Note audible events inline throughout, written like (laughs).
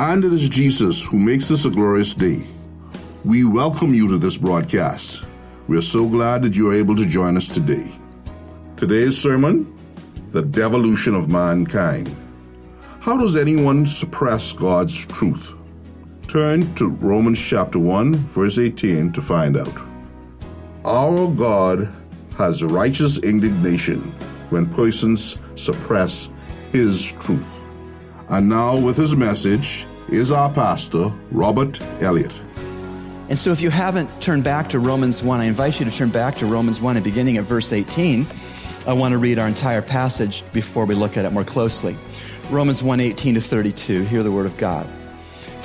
And it is Jesus who makes this a glorious day. We welcome you to this broadcast. We are so glad that you are able to join us today. Today's sermon The Devolution of Mankind. How does anyone suppress God's truth? Turn to Romans chapter 1, verse 18 to find out. Our God has righteous indignation when persons suppress his truth. And now, with his message, is our pastor, Robert Elliott. And so, if you haven't turned back to Romans 1, I invite you to turn back to Romans 1 and beginning at verse 18. I want to read our entire passage before we look at it more closely. Romans 1 18 to 32. Hear the word of God.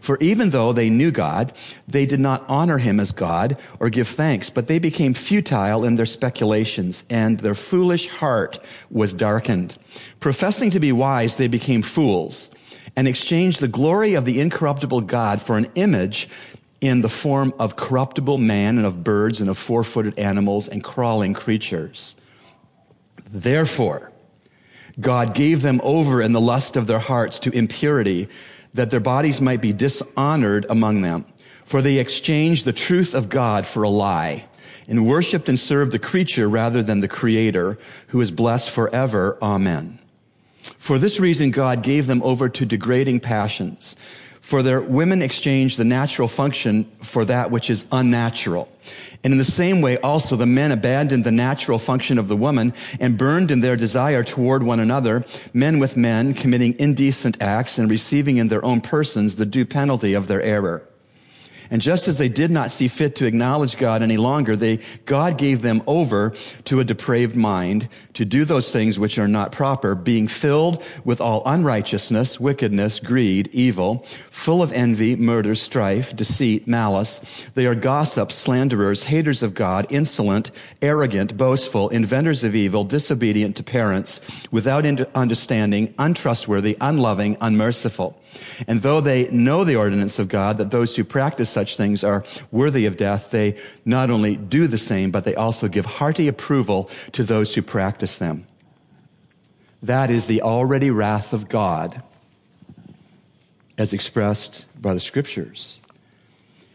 For even though they knew God, they did not honor him as God or give thanks, but they became futile in their speculations, and their foolish heart was darkened. Professing to be wise, they became fools and exchanged the glory of the incorruptible God for an image in the form of corruptible man and of birds and of four-footed animals and crawling creatures. Therefore, God gave them over in the lust of their hearts to impurity that their bodies might be dishonored among them. For they exchanged the truth of God for a lie and worshiped and served the creature rather than the creator who is blessed forever. Amen. For this reason, God gave them over to degrading passions. For their women exchanged the natural function for that which is unnatural. And in the same way, also the men abandoned the natural function of the woman and burned in their desire toward one another, men with men committing indecent acts and receiving in their own persons the due penalty of their error. And just as they did not see fit to acknowledge God any longer, they, God gave them over to a depraved mind to do those things which are not proper, being filled with all unrighteousness, wickedness, greed, evil, full of envy, murder, strife, deceit, malice. They are gossips, slanderers, haters of God, insolent, arrogant, boastful, inventors of evil, disobedient to parents, without understanding, untrustworthy, unloving, unmerciful. And though they know the ordinance of God, that those who practice such things are worthy of death, they not only do the same, but they also give hearty approval to those who practice them. That is the already wrath of God as expressed by the scriptures.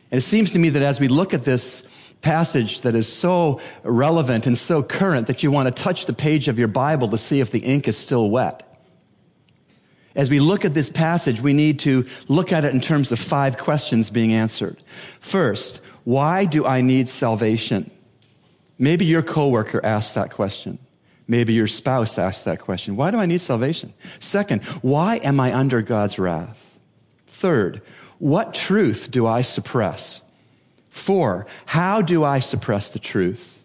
And it seems to me that as we look at this passage that is so relevant and so current that you want to touch the page of your Bible to see if the ink is still wet. As we look at this passage, we need to look at it in terms of five questions being answered. First, why do I need salvation? Maybe your coworker asked that question. Maybe your spouse asked that question. Why do I need salvation? Second, why am I under God's wrath? Third, what truth do I suppress? Four, how do I suppress the truth?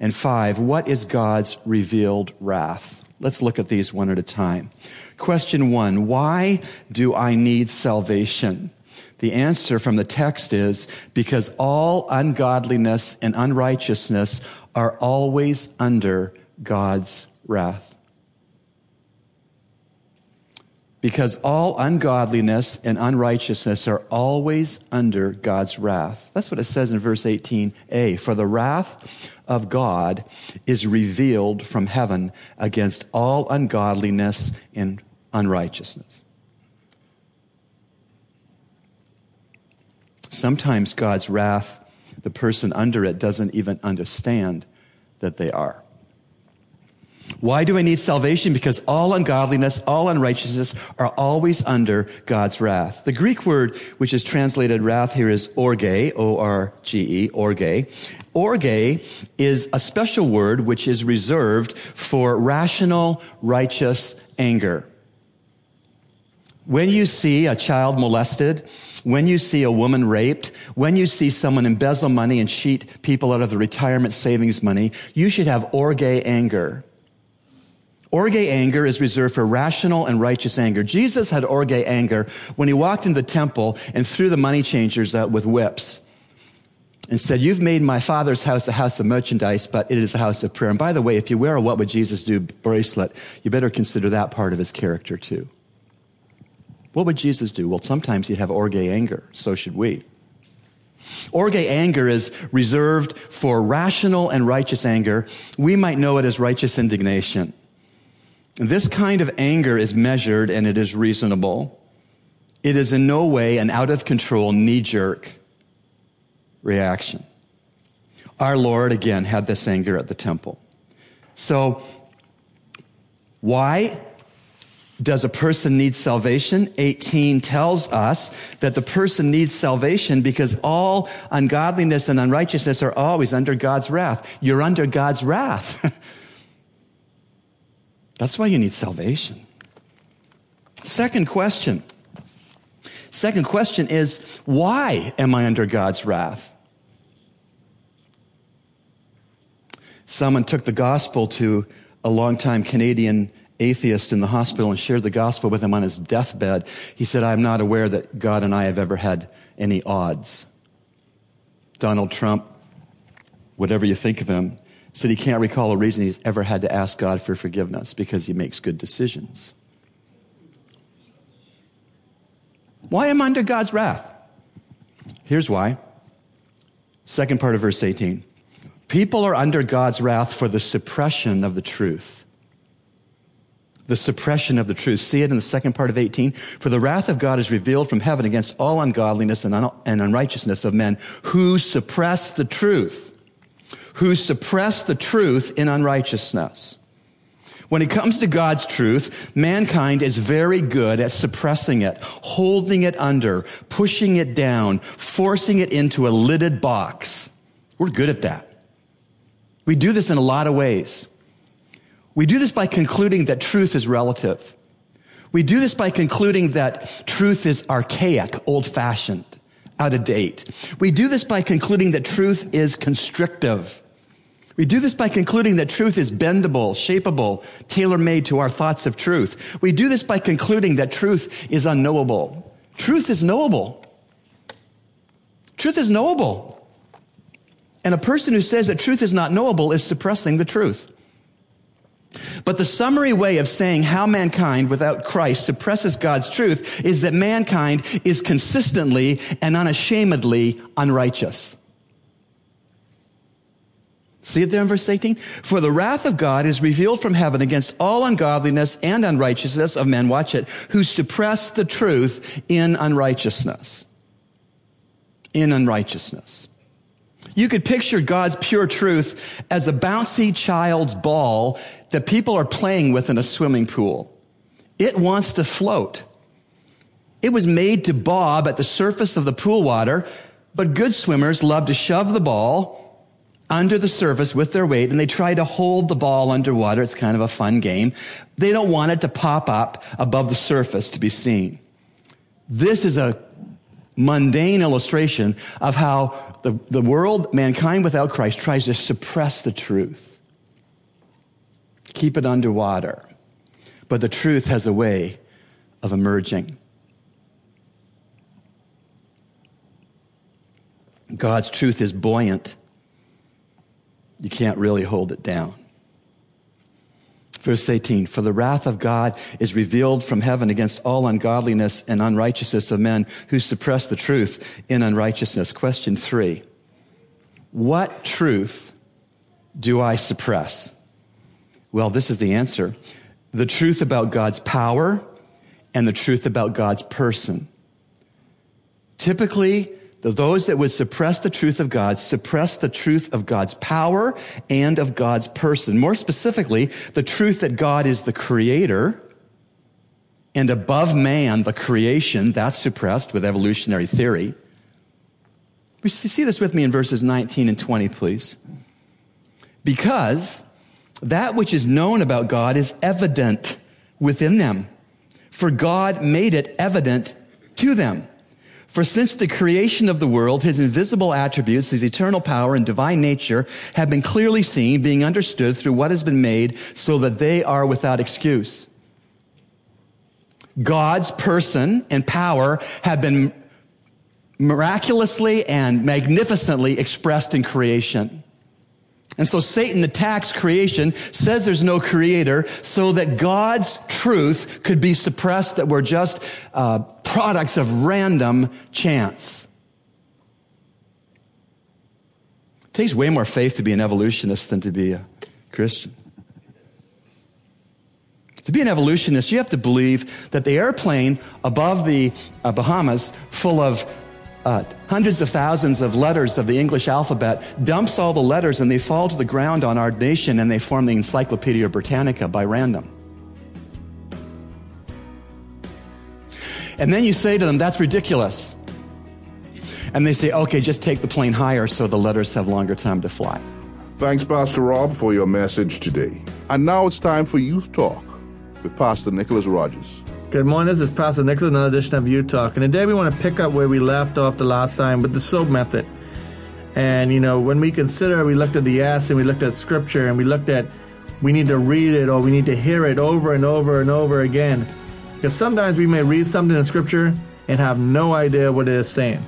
And five, what is God's revealed wrath? Let's look at these one at a time. Question one, why do I need salvation? The answer from the text is because all ungodliness and unrighteousness are always under God's wrath. Because all ungodliness and unrighteousness are always under God's wrath. That's what it says in verse 18a. For the wrath of God is revealed from heaven against all ungodliness and unrighteousness. Sometimes God's wrath, the person under it doesn't even understand that they are. Why do I need salvation? Because all ungodliness, all unrighteousness are always under God's wrath. The Greek word which is translated wrath here is orge, O-R-G-E, orge. Orge is a special word which is reserved for rational, righteous anger. When you see a child molested, when you see a woman raped, when you see someone embezzle money and cheat people out of the retirement savings money, you should have orge anger. Orge anger is reserved for rational and righteous anger. Jesus had orge anger when he walked into the temple and threw the money changers out with whips and said, You've made my father's house a house of merchandise, but it is a house of prayer. And by the way, if you wear a What Would Jesus Do bracelet, you better consider that part of his character too. What would Jesus do? Well, sometimes he'd have orge anger. So should we. Orge anger is reserved for rational and righteous anger. We might know it as righteous indignation. This kind of anger is measured and it is reasonable. It is in no way an out of control, knee jerk reaction. Our Lord, again, had this anger at the temple. So, why does a person need salvation? 18 tells us that the person needs salvation because all ungodliness and unrighteousness are always under God's wrath. You're under God's wrath. (laughs) That's why you need salvation. Second question. Second question is, why am I under God's wrath? Someone took the gospel to a longtime Canadian atheist in the hospital and shared the gospel with him on his deathbed, he said, I'm not aware that God and I have ever had any odds. Donald Trump, whatever you think of him, said he can't recall a reason he's ever had to ask God for forgiveness because he makes good decisions. Why am I under God's wrath? Here's why. Second part of verse 18. People are under God's wrath for the suppression of the truth the suppression of the truth. See it in the second part of 18. For the wrath of God is revealed from heaven against all ungodliness and, un- and unrighteousness of men who suppress the truth, who suppress the truth in unrighteousness. When it comes to God's truth, mankind is very good at suppressing it, holding it under, pushing it down, forcing it into a lidded box. We're good at that. We do this in a lot of ways. We do this by concluding that truth is relative. We do this by concluding that truth is archaic, old fashioned, out of date. We do this by concluding that truth is constrictive. We do this by concluding that truth is bendable, shapeable, tailor-made to our thoughts of truth. We do this by concluding that truth is unknowable. Truth is knowable. Truth is knowable. And a person who says that truth is not knowable is suppressing the truth. But the summary way of saying how mankind without Christ suppresses God's truth is that mankind is consistently and unashamedly unrighteous. See it there in verse 18? For the wrath of God is revealed from heaven against all ungodliness and unrighteousness of men, watch it, who suppress the truth in unrighteousness. In unrighteousness. You could picture God's pure truth as a bouncy child's ball that people are playing with in a swimming pool. It wants to float. It was made to bob at the surface of the pool water, but good swimmers love to shove the ball under the surface with their weight and they try to hold the ball underwater. It's kind of a fun game. They don't want it to pop up above the surface to be seen. This is a mundane illustration of how the, the world, mankind without Christ, tries to suppress the truth, keep it underwater. But the truth has a way of emerging. God's truth is buoyant. You can't really hold it down. Verse 18, for the wrath of God is revealed from heaven against all ungodliness and unrighteousness of men who suppress the truth in unrighteousness. Question three. What truth do I suppress? Well, this is the answer. The truth about God's power and the truth about God's person. Typically, those that would suppress the truth of God suppress the truth of God's power and of God's person. More specifically, the truth that God is the creator and above man, the creation, that's suppressed with evolutionary theory. We see this with me in verses 19 and 20, please. Because that which is known about God is evident within them, for God made it evident to them. For since the creation of the world, his invisible attributes, his eternal power and divine nature have been clearly seen, being understood through what has been made, so that they are without excuse. God's person and power have been miraculously and magnificently expressed in creation. And so Satan attacks creation, says there's no creator, so that God's truth could be suppressed, that we're just uh, products of random chance. It takes way more faith to be an evolutionist than to be a Christian. To be an evolutionist, you have to believe that the airplane above the uh, Bahamas, full of uh, hundreds of thousands of letters of the English alphabet, dumps all the letters and they fall to the ground on our nation and they form the Encyclopedia Britannica by random. And then you say to them, that's ridiculous. And they say, okay, just take the plane higher so the letters have longer time to fly. Thanks, Pastor Rob, for your message today. And now it's time for Youth Talk with Pastor Nicholas Rogers. Good morning, this is Pastor Nicholas, another edition of Youth Talk. And today we want to pick up where we left off the last time with the SOAP method. And, you know, when we consider, we looked at the S and we looked at scripture and we looked at we need to read it or we need to hear it over and over and over again. Because sometimes we may read something in scripture and have no idea what it is saying.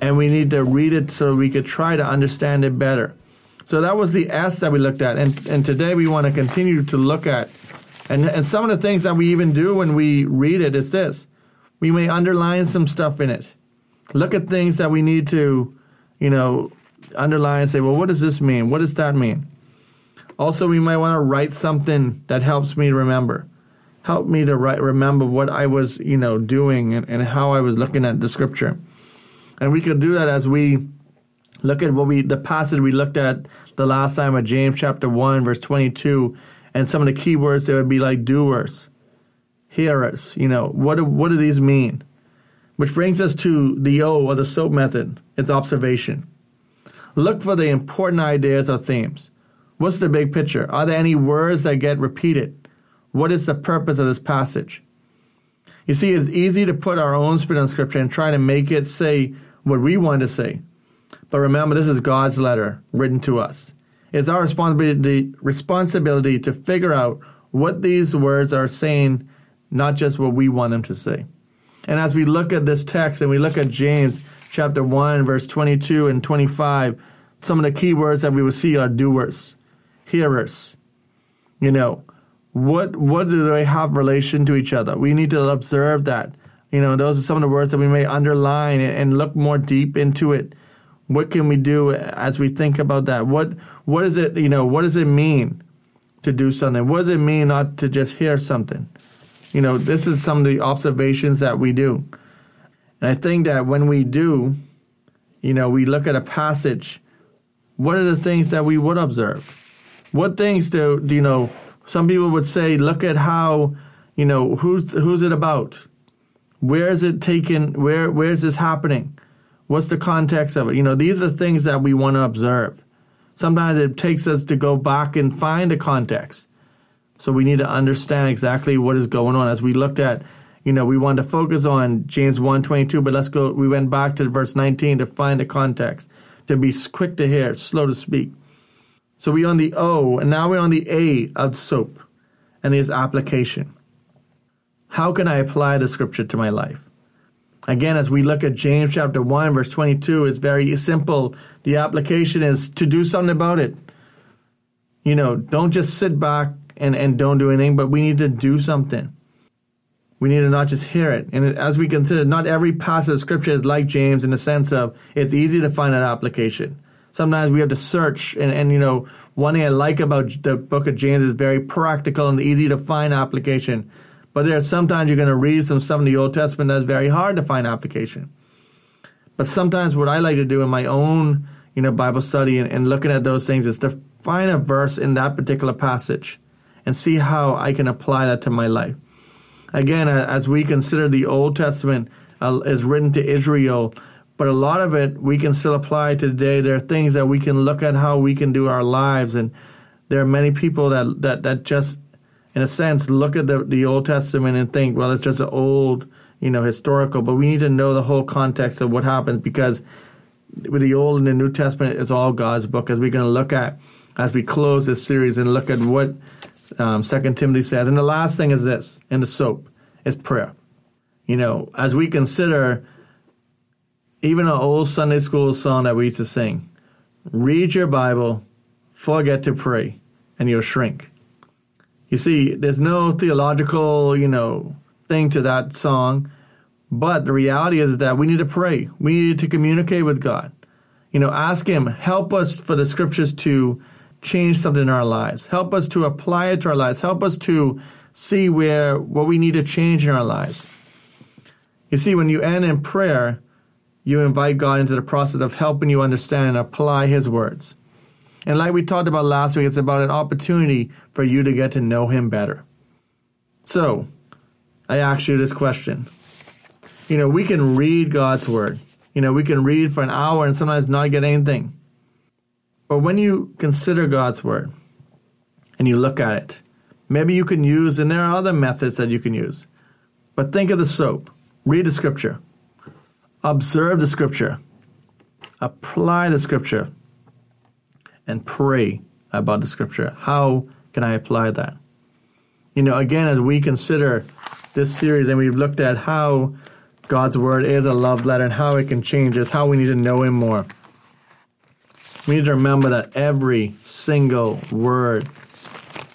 And we need to read it so we could try to understand it better. So that was the S that we looked at. And, and today we want to continue to look at. And, and some of the things that we even do when we read it is this we may underline some stuff in it. Look at things that we need to, you know, underline and say, well, what does this mean? What does that mean? Also, we might want to write something that helps me remember Help me to write, remember what I was, you know, doing and, and how I was looking at the scripture. And we could do that as we look at what we, the passage we looked at the last time of James chapter 1, verse 22, and some of the key words there would be like doers, hearers, you know, what do, what do these mean? Which brings us to the O or the SOAP method, it's observation. Look for the important ideas or themes. What's the big picture? Are there any words that get repeated? What is the purpose of this passage? You see, it's easy to put our own spin on Scripture and try to make it say what we want to say. But remember, this is God's letter written to us. It's our responsibility, responsibility to figure out what these words are saying, not just what we want them to say. And as we look at this text and we look at James chapter 1, verse 22 and 25, some of the key words that we will see are doers, hearers. You know, what what do they have relation to each other? We need to observe that. You know, those are some of the words that we may underline and look more deep into it. What can we do as we think about that? What what is it? You know, what does it mean to do something? What does it mean not to just hear something? You know, this is some of the observations that we do. And I think that when we do, you know, we look at a passage. What are the things that we would observe? What things do, do you know? Some people would say, look at how, you know, who's who's it about? Where is it taken? Where where is this happening? What's the context of it? You know, these are the things that we want to observe. Sometimes it takes us to go back and find the context. So we need to understand exactly what is going on. As we looked at, you know, we wanted to focus on James 1:22, but let's go we went back to verse 19 to find the context, to be quick to hear, slow to speak. So we're on the O, and now we're on the A of SOAP, and its application. How can I apply the scripture to my life? Again, as we look at James chapter 1, verse 22, it's very simple. The application is to do something about it. You know, don't just sit back and, and don't do anything, but we need to do something. We need to not just hear it. And as we consider, not every passage of scripture is like James in the sense of it's easy to find an application sometimes we have to search. And, and, you know, one thing I like about the book of James is very practical and easy to find application. But there are sometimes you're going to read some stuff in the Old Testament that's very hard to find application. But sometimes what I like to do in my own, you know, Bible study and, and looking at those things is to find a verse in that particular passage and see how I can apply that to my life. Again, as we consider the Old Testament uh, is written to Israel, but a lot of it we can still apply today. There are things that we can look at how we can do our lives, and there are many people that that that just, in a sense, look at the the Old Testament and think, well, it's just an old, you know, historical, but we need to know the whole context of what happens because with the Old and the New Testament is all God's book. As we're going to look at as we close this series and look at what um, Second Timothy says. And the last thing is this, in the soap, is prayer. You know, as we consider even an old Sunday school song that we used to sing, read your Bible, forget to pray, and you'll shrink. You see, there's no theological, you know, thing to that song, but the reality is that we need to pray. We need to communicate with God. You know, ask Him, help us for the scriptures to change something in our lives. Help us to apply it to our lives. Help us to see where what we need to change in our lives. You see, when you end in prayer, you invite God into the process of helping you understand and apply His words. And like we talked about last week, it's about an opportunity for you to get to know Him better. So, I ask you this question. You know, we can read God's Word. You know, we can read for an hour and sometimes not get anything. But when you consider God's Word and you look at it, maybe you can use, and there are other methods that you can use. But think of the soap. Read the Scripture. Observe the Scripture. Apply the Scripture. And pray about the Scripture. How can I apply that? You know, again, as we consider this series and we've looked at how God's Word is a love letter and how it can change us, how we need to know Him more we need to remember that every single word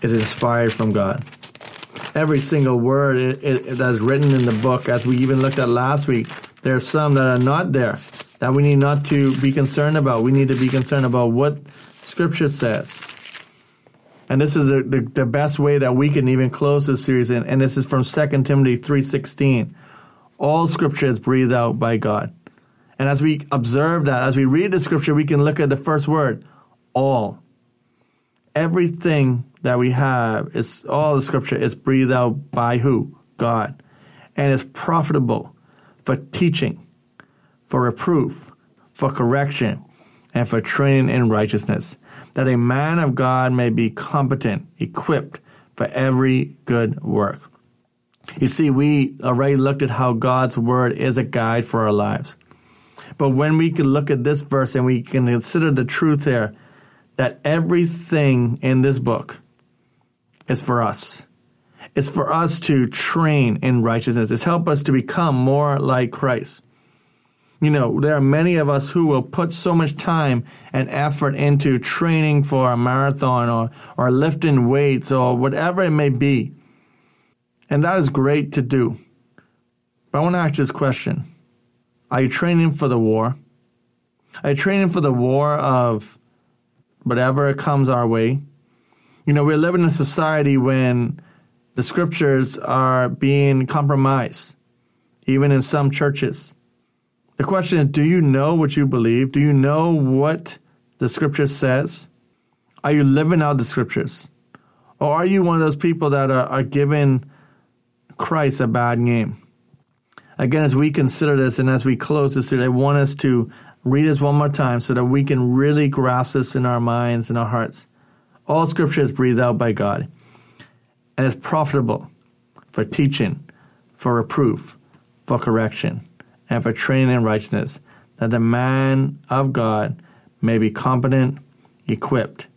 is inspired from God. Every single word that's written in the book, as we even looked at last week, there are some that are not there that we need not to be concerned about. We need to be concerned about what Scripture says. And this is the, the, the best way that we can even close this series in. And this is from 2 Timothy 3.16. All Scripture is breathed out by God and as we observe that, as we read the scripture, we can look at the first word, all. Everything that we have is all the scripture is breathed out by who? God. And is profitable for teaching, for reproof, for correction, and for training in righteousness, that a man of God may be competent, equipped for every good work. You see, we already looked at how God's word is a guide for our lives. But when we can look at this verse and we can consider the truth here, that everything in this book is for us. It's for us to train in righteousness. It's help us to become more like Christ. You know, there are many of us who will put so much time and effort into training for a marathon or, or lifting weights or whatever it may be. And that is great to do. But I want to ask you this question are you training for the war? Are you training for the war of whatever comes our way? You know, we live in a society when the scriptures are being compromised, even in some churches. The question is do you know what you believe? Do you know what the scripture says? Are you living out the scriptures? Or are you one of those people that are, are giving Christ a bad name? again, as we consider this and as we close this, today, I want us to read this one more time so that we can really grasp this in our minds and our hearts. All scripture is breathed out by God and is profitable for teaching, for reproof, for correction, and for training in righteousness, that the man of God may be competent, equipped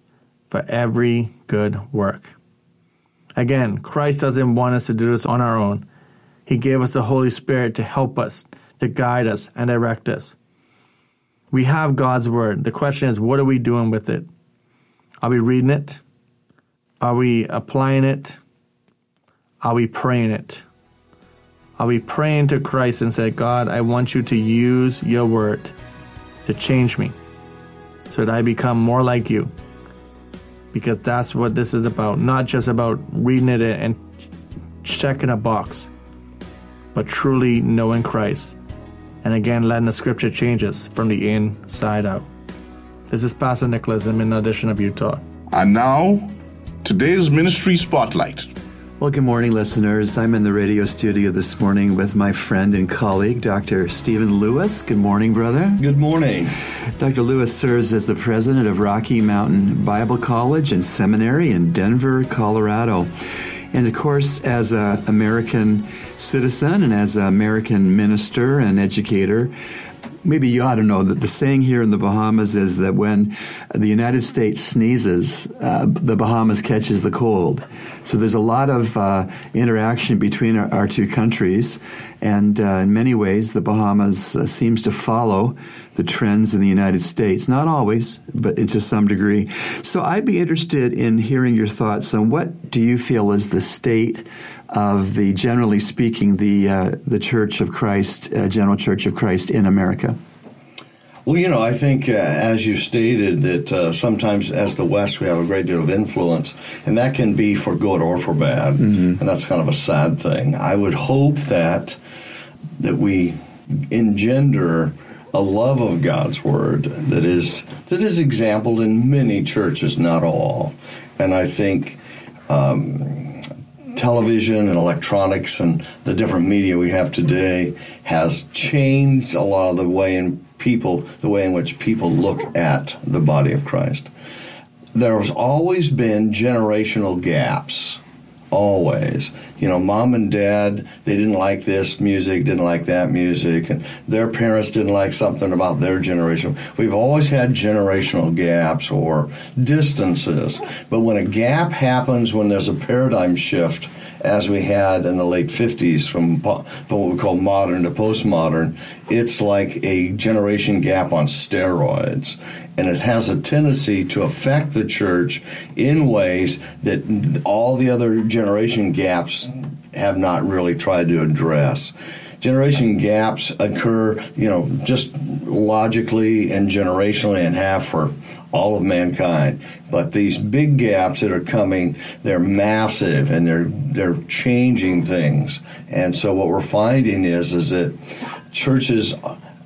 for every good work. Again, Christ doesn't want us to do this on our own. He gave us the Holy Spirit to help us, to guide us, and direct us. We have God's Word. The question is, what are we doing with it? Are we reading it? Are we applying it? Are we praying it? Are be praying to Christ and say, God, I want you to use your word to change me so that I become more like you? Because that's what this is about. Not just about reading it and checking a box, but truly knowing Christ. And again, letting the scripture change us from the inside out. This is Pastor Nicholas. In the edition of Youth Talk. And now, today's ministry spotlight. Well, good morning, listeners. I'm in the radio studio this morning with my friend and colleague, Dr. Stephen Lewis. Good morning, brother. Good morning. Dr. Lewis serves as the president of Rocky Mountain Bible College and Seminary in Denver, Colorado. And of course, as an American citizen and as an American minister and educator, maybe you ought to know that the saying here in the Bahamas is that when the United States sneezes, uh, the Bahamas catches the cold. So there's a lot of uh, interaction between our, our, two countries, and uh, in many ways, the Bahamas uh, seems to follow the trends in the United States. Not always, but to some degree. So I'd be interested in hearing your thoughts on what do you feel is the state of the, generally speaking, the uh, the Church of Christ, uh, General Church of Christ in America. Well, you know, I think uh, as you stated that uh, sometimes as the West we have a great deal of influence, and that can be for good or for bad, mm-hmm. and that's kind of a sad thing. I would hope that that we engender a love of God's word that is that is exampled in many churches, not all, and I think. Um, television and electronics and the different media we have today has changed a lot of the way in people, the way in which people look at the body of Christ. There's always been generational gaps. Always. You know, mom and dad, they didn't like this music, didn't like that music, and their parents didn't like something about their generation. We've always had generational gaps or distances. But when a gap happens, when there's a paradigm shift, as we had in the late 50s from, from what we call modern to postmodern, it's like a generation gap on steroids. And it has a tendency to affect the church in ways that all the other generation gaps have not really tried to address generation gaps occur, you know, just logically and generationally and have for all of mankind. But these big gaps that are coming, they're massive and they're they're changing things. And so what we're finding is is that churches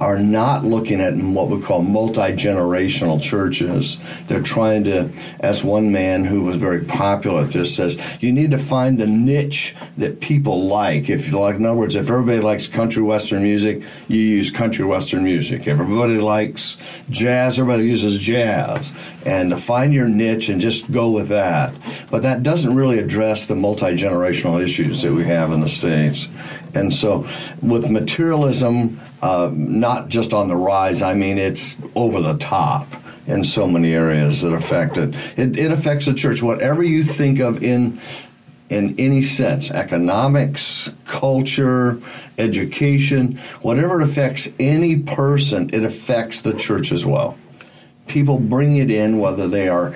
are not looking at what we call multi generational churches. They're trying to, as one man who was very popular at this says, you need to find the niche that people like. If you like, in other words, if everybody likes country western music, you use country western music. If everybody likes jazz, everybody uses jazz. And to find your niche and just go with that. But that doesn't really address the multi generational issues that we have in the States. And so, with materialism uh, not just on the rise, I mean, it's over the top in so many areas that affect it. It, it affects the church. Whatever you think of in in any sense economics, culture, education, whatever it affects any person, it affects the church as well. People bring it in whether they are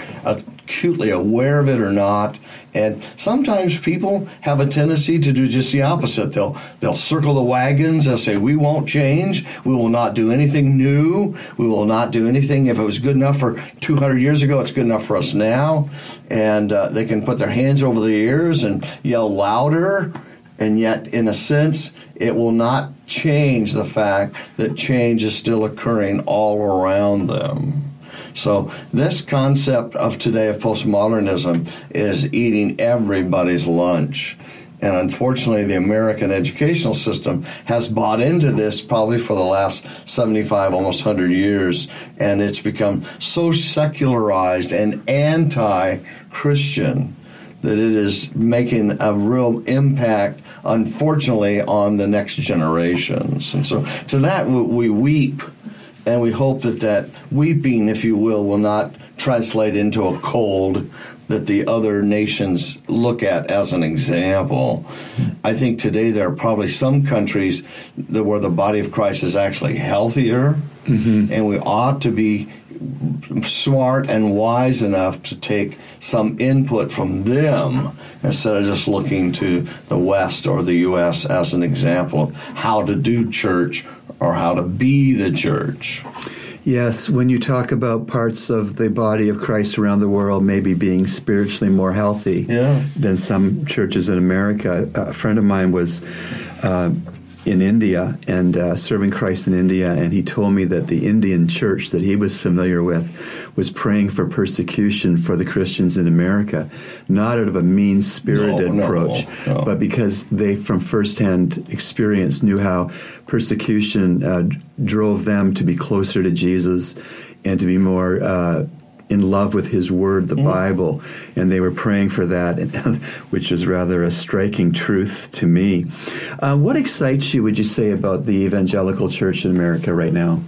acutely aware of it or not. And sometimes people have a tendency to do just the opposite. They'll they'll circle the wagons. They'll say, "We won't change. We will not do anything new. We will not do anything. If it was good enough for 200 years ago, it's good enough for us now." And uh, they can put their hands over their ears and yell louder. And yet, in a sense, it will not change the fact that change is still occurring all around them. So this concept of today of postmodernism is eating everybody's lunch. And unfortunately, the American educational system has bought into this probably for the last 75, almost 100 years. And it's become so secularized and anti Christian that it is making a real impact, unfortunately, on the next generations. And so to that, we weep and we hope that that weeping, if you will, will not translate into a cold that the other nations look at as an example. I think today there are probably some countries that where the body of Christ is actually healthier, mm-hmm. and we ought to be smart and wise enough to take some input from them instead of just looking to the West or the U.S. as an example of how to do church or how to be the church. Yes, when you talk about parts of the body of Christ around the world maybe being spiritually more healthy yeah. than some churches in America, a friend of mine was uh, in India and uh, serving Christ in India, and he told me that the Indian church that he was familiar with was praying for persecution for the Christians in America, not out of a mean spirited no, approach, no, no. but because they, from firsthand experience, knew how persecution uh, drove them to be closer to Jesus and to be more. Uh, in love with His Word, the Bible, and they were praying for that, (laughs) which is rather a striking truth to me. Uh, what excites you, would you say, about the evangelical church in America right now?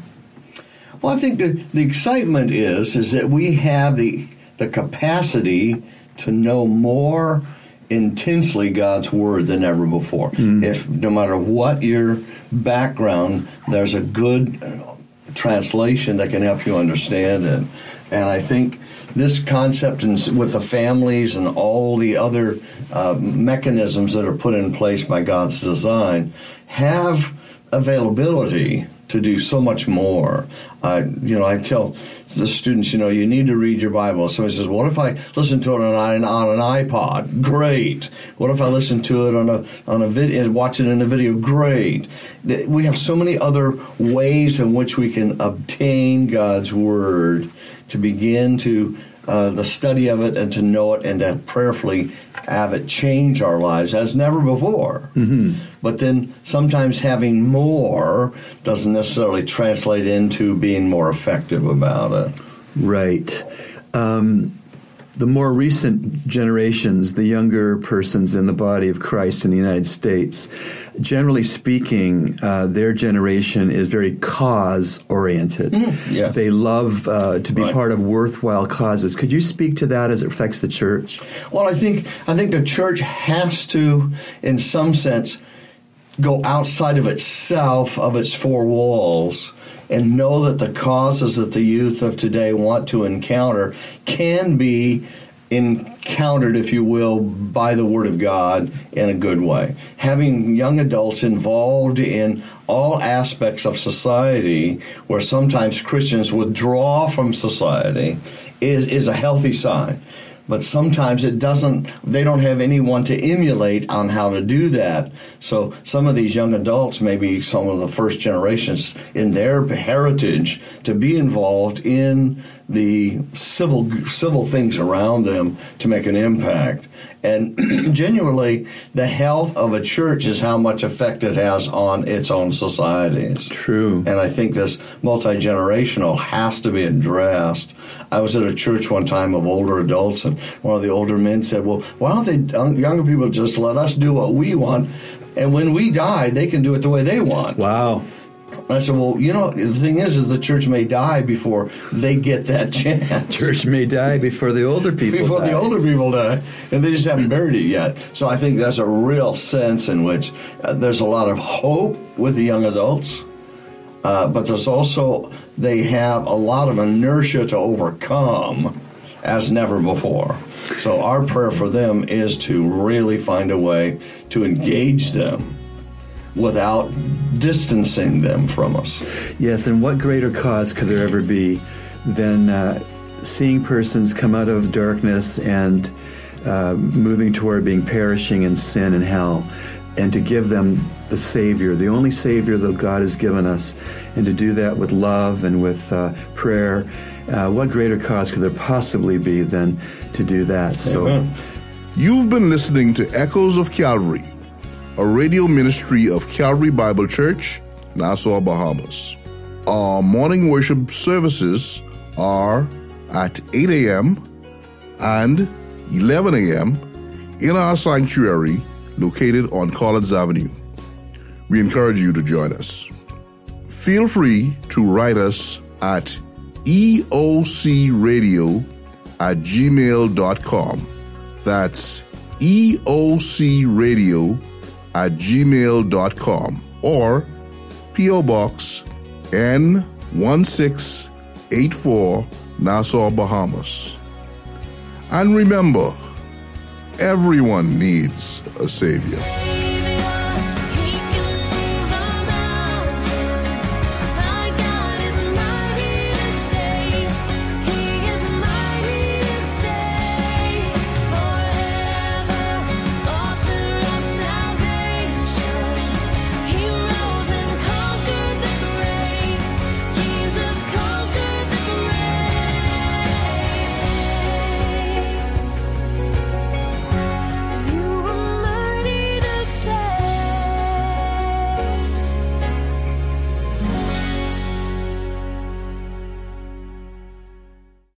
Well, I think the, the excitement is is that we have the the capacity to know more intensely God's word than ever before. If no matter what your background, there's a good uh, translation that can help you understand it. And I think this concept and with the families and all the other uh, mechanisms that are put in place by God's design have availability to do so much more. You know, I tell the students, you know, you need to read your Bible. Somebody says, "What if I listen to it on an, on an iPod?" Great. What if I listen to it on a on a video, watch it in a video? Great. We have so many other ways in which we can obtain God's word to begin to uh, the study of it and to know it and to prayerfully have it change our lives as never before. Mm-hmm. But then sometimes having more doesn't necessarily translate into being more effective about it. Right. Um, the more recent generations, the younger persons in the body of Christ in the United States, generally speaking, uh, their generation is very cause oriented. yeah. They love uh, to be Right. part of worthwhile causes. Could you speak to that as it affects the church? Well, I think I think the church has to, in some sense, go outside of itself, of its four walls, and know that the causes that the youth of today want to encounter can be encountered, if you will, by the Word of God in a good way. Having young adults involved in all aspects of society, where sometimes Christians withdraw from society, is, is a healthy sign but sometimes it doesn't they don't have anyone to emulate on how to do that. So some of these young adults may be some of the first generations in their heritage to be involved in the civil civil things around them to make an impact and (clears throat) genuinely the health of a church is how much effect it has on its own societies True. and I think this multi generational has to be addressed. I was at a church one time of older adults, and one of the older men said, "Well, why don't they young- younger people just let us do what we want, and when we die, they can do it the way they want?" Wow. And I said, "Well, you know, the thing is, is the church may die before they get that (laughs) chance." Church may die before the older people before die. the older people die, and they just haven't buried it yet. So I think there's a real sense in which uh, there's a lot of hope with the young adults, uh, but there's also they have a lot of inertia to overcome as never before. So our prayer for them is to really find a way to engage them without distancing them from us. Yes, and what greater cause could there ever be than uh, seeing persons come out of darkness and uh, moving toward being perishing in sin and hell, and to give them the Savior, the only Savior that God has given us, and to do that with love and with uh, prayer. Uh, what greater cause could there possibly be than to do that? So, You've been listening to Echoes of Calvary, a radio ministry of Calvary Bible Church, Nassau, Bahamas. Our morning worship services are at 8 a.m. and 11 a.m. in our sanctuary located on Collins Avenue. We encourage you to join us. Feel free to write us at eocradio at gmail.com. That's eocradio at gmail.com or P.O. Box N1684 Nassau, Bahamas. And remember, everyone needs a Savior.